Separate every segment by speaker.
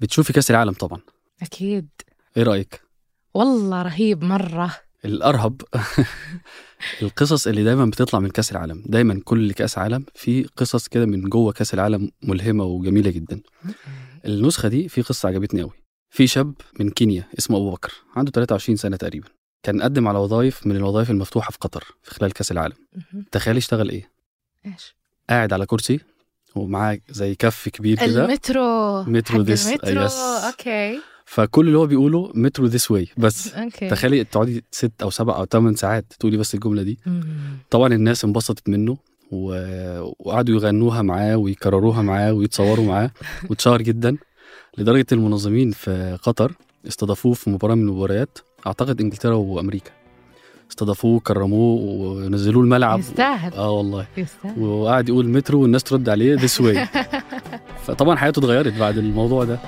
Speaker 1: بتشوفي كأس العالم طبعا.
Speaker 2: أكيد.
Speaker 1: إيه رأيك؟
Speaker 2: والله رهيب مرة.
Speaker 1: الأرهب. القصص اللي دايما بتطلع من كأس العالم. دايما كل كأس عالم في قصص كده من جوه كأس العالم ملهمة وجميلة جدا. النسخة دي في قصة عجبتني قوي في شاب من كينيا اسمه أبو بكر. عنده 23 سنة تقريبا. كان قدم على وظائف من الوظائف المفتوحة في قطر في خلال كأس العالم. تخيل يشتغل إيه؟
Speaker 2: إيش؟
Speaker 1: قاعد على كرسي ومعاه زي كف كبير كده.
Speaker 2: المترو.
Speaker 1: metro
Speaker 2: this-
Speaker 1: ال
Speaker 2: metro
Speaker 1: this.
Speaker 2: Okay.
Speaker 1: فكل اللي هو بيقوله metro this way بس
Speaker 2: okay.
Speaker 1: تخيلي تقعدي ست أو سبع أو ثمان ساعات تقولي بس الجملة دي.
Speaker 2: مم.
Speaker 1: طبعا الناس انبسطت منه و... وقعدوا يغنوها معاه ويكرروها معاه ويتصوروا معاه واتشهر جدا. لدرجة المنظمين في قطر استضافوه في مباراة من المباريات. أعتقد إنجلترا وأمريكا. استضافوه كرموه ونزلوه الملعب.
Speaker 2: يستاهل.
Speaker 1: آه والله.
Speaker 2: يستاهل.
Speaker 1: وقعد يقول مترو والناس ترد عليه this way فطبعا حياته اتغيرت بعد الموضوع ده.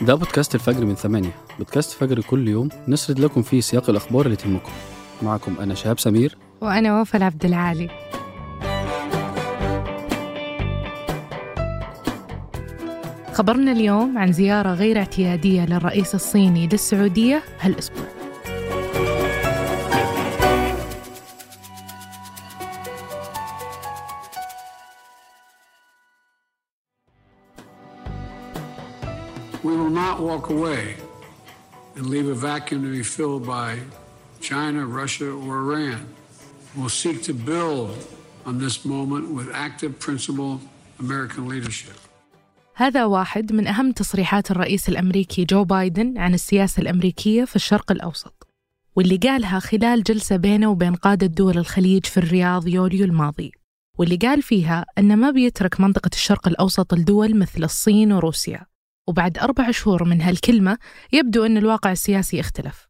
Speaker 1: ده بودكاست الفجر من ثمانية. بودكاست فجر كل يوم. نسرد لكم فيه سياق الأخبار اللي تهمكم. معكم أنا شهاب سمير.
Speaker 2: وأنا وفاء عبد العالي. خبرنا اليوم عن زيارة غير اعتيادية للرئيس الصيني للسعودية هالأسبوع
Speaker 3: We will not walk away and leave a vacuum to be filled by China, Russia, or Iran. We'll seek to build on this moment with active, principled American leadership.
Speaker 2: هذا واحد من أهم تصريحات الرئيس الأمريكي جو بايدن عن السياسة الأمريكية في الشرق الأوسط واللي قالها خلال جلسة بينه وبين قادة دول الخليج في الرياض يوليو الماضي واللي قال فيها أنه ما بيترك منطقة الشرق الأوسط لدول مثل الصين وروسيا وبعد أربع شهور من هالكلمة يبدو أن الواقع السياسي اختلف.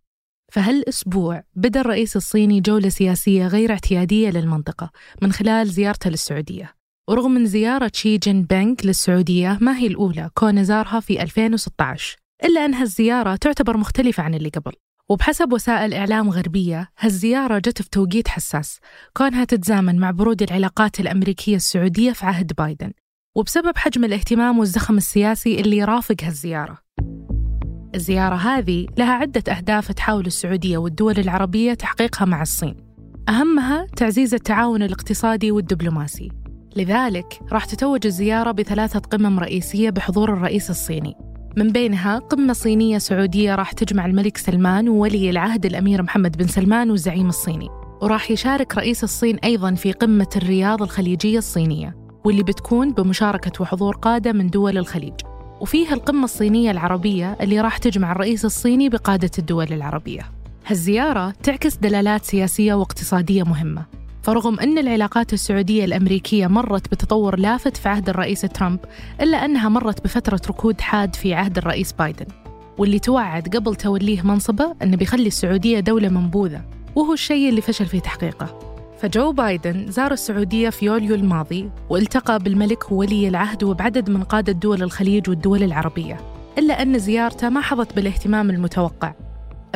Speaker 2: فهالأسبوع بدأ الرئيس الصيني جولة سياسية غير اعتيادية للمنطقة من خلال زيارته للسعودية؟ ورغم من زيارة شي جين بينغ للسعودية ما هي الأولى كون زارها في 2016 إلا أن هالزيارة تعتبر مختلفة عن اللي قبل. وبحسب وسائل إعلام غربية هالزيارة جت في توقيت حساس كونها تتزامن مع برود العلاقات الأمريكية السعودية في عهد بايدن. وبسبب حجم الاهتمام والزخم السياسي اللي يرافق هالزيارة. الزيارة هذه لها عدة أهداف تحاول السعودية والدول العربية تحقيقها مع الصين. أهمها تعزيز التعاون الاقتصادي والدبلوماسي. لذلك راح تتوج الزيارة بثلاثة قمم رئيسية بحضور الرئيس الصيني. من بينها قمة صينية سعودية راح تجمع الملك سلمان وولي العهد الأمير محمد بن سلمان والزعيم الصيني. وراح يشارك رئيس الصين أيضا في قمة الرياض الخليجية الصينية واللي بتكون بمشاركة وحضور قادة من دول الخليج. وفيها القمة الصينية العربية اللي راح تجمع الرئيس الصيني بقادة الدول العربية. هالزيارة تعكس دلالات سياسية واقتصادية مهمة. فرغم أن العلاقات السعودية الأمريكية مرت بتطور لافت في عهد الرئيس ترامب إلا أنها مرت بفترة ركود حاد في عهد الرئيس بايدن. واللي توعد قبل توليه منصبه أنه بيخلي السعودية دولة منبوذة وهو الشيء اللي فشل في تحقيقه. فجو بايدن زار السعودية في يوليو الماضي والتقى بالملك وولي العهد وبعدد من قادة دول الخليج والدول العربية. إلا أن زيارته ما حظت بالاهتمام المتوقع.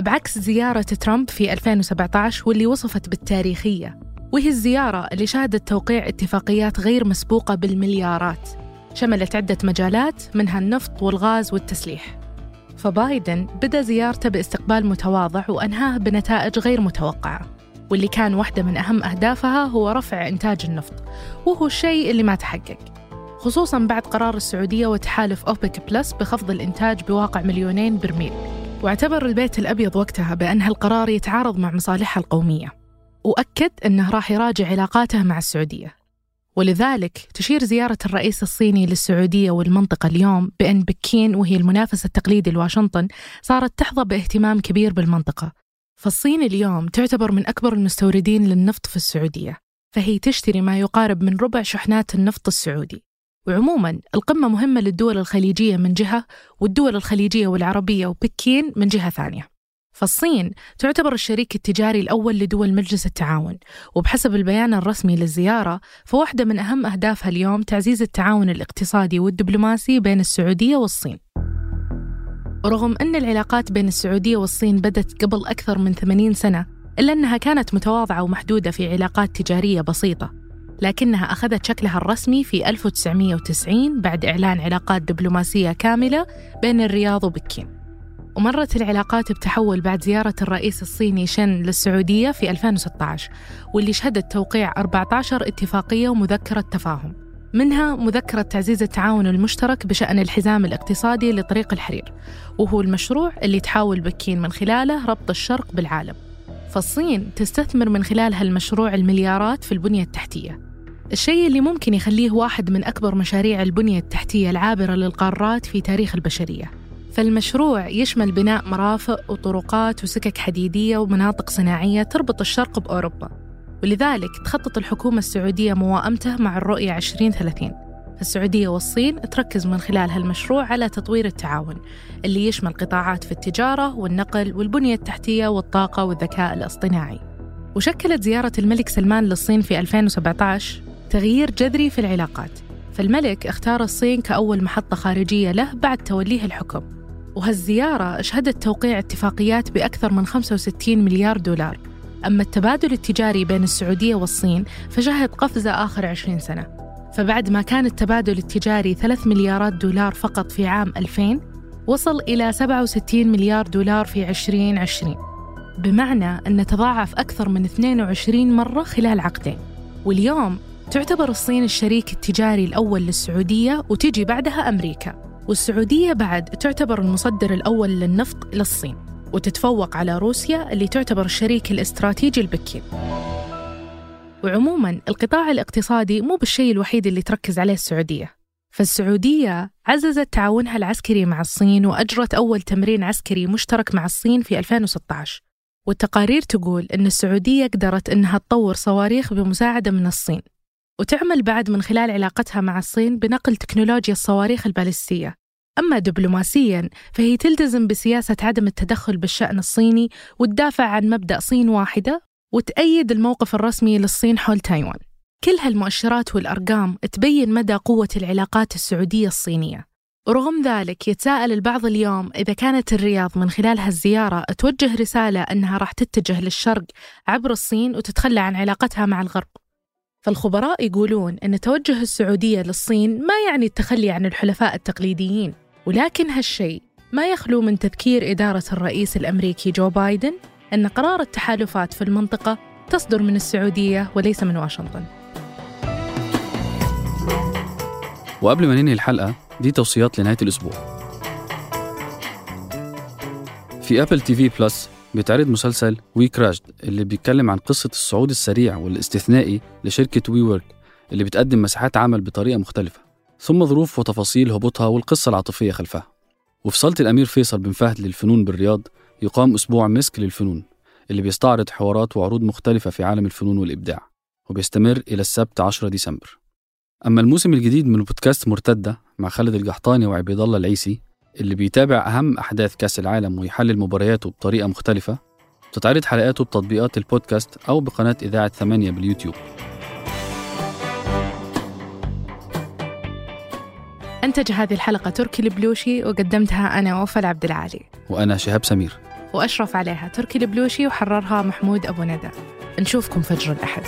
Speaker 2: بعكس زيارة ترامب في 2017 واللي وصفت بالتاريخية وهي الزيارة اللي شهدت توقيع اتفاقيات غير مسبوقة بالمليارات. شملت عدة مجالات منها النفط والغاز والتسليح. فبايدن بدأ زيارته باستقبال متواضع وأنهاها بنتائج غير متوقعة. واللي كان واحدة من أهم أهدافها هو رفع إنتاج النفط وهو الشيء اللي ما تحقق. خصوصا بعد قرار السعودية وتحالف أوبك بلس بخفض الإنتاج بواقع مليونين برميل. واعتبر البيت الأبيض وقتها بأن هالقرار يتعارض مع مصالحها القومية. وأكد أنه راح يراجع علاقاته مع السعودية. ولذلك تشير زيارة الرئيس الصيني للسعودية والمنطقة اليوم بأن بكين وهي المنافس التقليدي لواشنطن صارت تحظى باهتمام كبير بالمنطقة. فالصين اليوم تعتبر من أكبر المستوردين للنفط في السعودية فهي تشتري ما يقارب من ربع شحنات النفط السعودي. وعموما القمة مهمة للدول الخليجية من جهة والدول الخليجية والعربية وبكين من جهة ثانية. فالصين تعتبر الشريك التجاري الأول لدول مجلس التعاون وبحسب البيان الرسمي للزيارة فواحدة من أهم أهدافها اليوم تعزيز التعاون الاقتصادي والدبلوماسي بين السعودية والصين. رغم أن العلاقات بين السعودية والصين بدت قبل أكثر من 80 سنة إلا أنها كانت متواضعة ومحدودة في علاقات تجارية بسيطة لكنها أخذت شكلها الرسمي في 1990 بعد إعلان علاقات دبلوماسية كاملة بين الرياض وبكين. ومرت العلاقات بتحول بعد زيارة الرئيس الصيني شن للسعودية في 2016 واللي شهدت توقيع 14 اتفاقية ومذكرة تفاهم. منها مذكرة تعزيز التعاون المشترك بشأن الحزام الاقتصادي لطريق الحرير وهو المشروع اللي تحاول بكين من خلاله ربط الشرق بالعالم. فالصين تستثمر من خلال هالمشروع المليارات في البنية التحتية. الشيء اللي ممكن يخليه واحد من أكبر مشاريع البنية التحتية العابرة للقارات في تاريخ البشرية. فالمشروع يشمل بناء مرافق وطرقات وسكك حديدية ومناطق صناعية تربط الشرق بأوروبا. ولذلك تخطط الحكومة السعودية موائمته مع الرؤية 2030 السعودية والصين تركز من خلال هالمشروع على تطوير التعاون اللي يشمل قطاعات في التجارة والنقل والبنية التحتية والطاقة والذكاء الاصطناعي. وشكلت زيارة الملك سلمان للصين في 2017 تغيير جذري في العلاقات. فالملك اختار الصين كأول محطة خارجية له بعد توليه الحكم. وهالزيارة شهدت توقيع اتفاقيات بأكثر من 65 مليار دولار. أما التبادل التجاري بين السعودية والصين فشهد قفزة آخر 20 سنة. فبعد ما كان التبادل التجاري 3 مليارات دولار فقط في عام 2000 وصل إلى 67 مليار دولار في 2020 بمعنى أن تضاعف أكثر من 22 مرة خلال عقدين. واليوم تعتبر الصين الشريك التجاري الأول للسعودية وتجي بعدها أمريكا. والسعودية بعد تعتبر المصدر الأول للنفط للصين وتتفوق على روسيا اللي تعتبر الشريك الاستراتيجي لبكين وعموما القطاع الاقتصادي مو بالشيء الوحيد اللي تركز عليه السعودية. فالسعودية عززت تعاونها العسكري مع الصين وأجرت أول تمرين عسكري مشترك مع الصين في 2016 والتقارير تقول أن السعودية قدرت أنها تطور صواريخ بمساعدة من الصين. وتعمل بعد من خلال علاقتها مع الصين بنقل تكنولوجيا الصواريخ البالستية. أما دبلوماسياً فهي تلتزم بسياسة عدم التدخل بالشأن الصيني وتدافع عن مبدأ صين واحدة وتأيد الموقف الرسمي للصين حول تايوان. كل هالمؤشرات والأرقام تبين مدى قوة العلاقات السعودية الصينية. ورغم ذلك يتساءل البعض اليوم إذا كانت الرياض من خلال هالزيارة توجه رسالة أنها راح تتجه للشرق عبر الصين وتتخلى عن علاقتها مع الغرب. فالخبراء يقولون أن توجه السعودية للصين ما يعني التخلي عن الحلفاء التقليديين ولكن هالشيء ما يخلو من تذكير إدارة الرئيس الأمريكي جو بايدن أن قرار التحالفات في المنطقة تصدر من السعودية وليس من واشنطن.
Speaker 1: وقبل ما ننهي الحلقة دي توصيات لنهاية الأسبوع. في Apple TV Plus بيتعرض مسلسل WeCrashed اللي بيتكلم عن قصة الصعود السريع والاستثنائي لشركة WeWork اللي بتقدم مساحات عمل بطريقة مختلفة ثم ظروف وتفاصيل هبوطها والقصة العاطفية خلفها. وفي صالة الأمير فيصل بن فهد للفنون بالرياض يقام أسبوع مسك للفنون اللي بيستعرض حوارات وعروض مختلفة في عالم الفنون والإبداع وبيستمر إلى السبت 10 ديسمبر. أما الموسم الجديد من بودكاست مرتدة مع خالد القحطاني وعبيد الله العيسي اللي بيتابع أهم أحداث كأس العالم ويحلل مبارياته بطريقة مختلفة بتتعرض حلقاته بتطبيقات البودكاست أو بقناة إذاعة ثمانية باليوتيوب.
Speaker 2: أنتج هذه الحلقة تركي البلوشي وقدمتها أنا وفاء عبد العالي.
Speaker 1: وأنا شهاب سمير.
Speaker 2: وأشرف عليها تركي البلوشي وحررها محمود أبو ندى. نشوفكم فجر الأحد.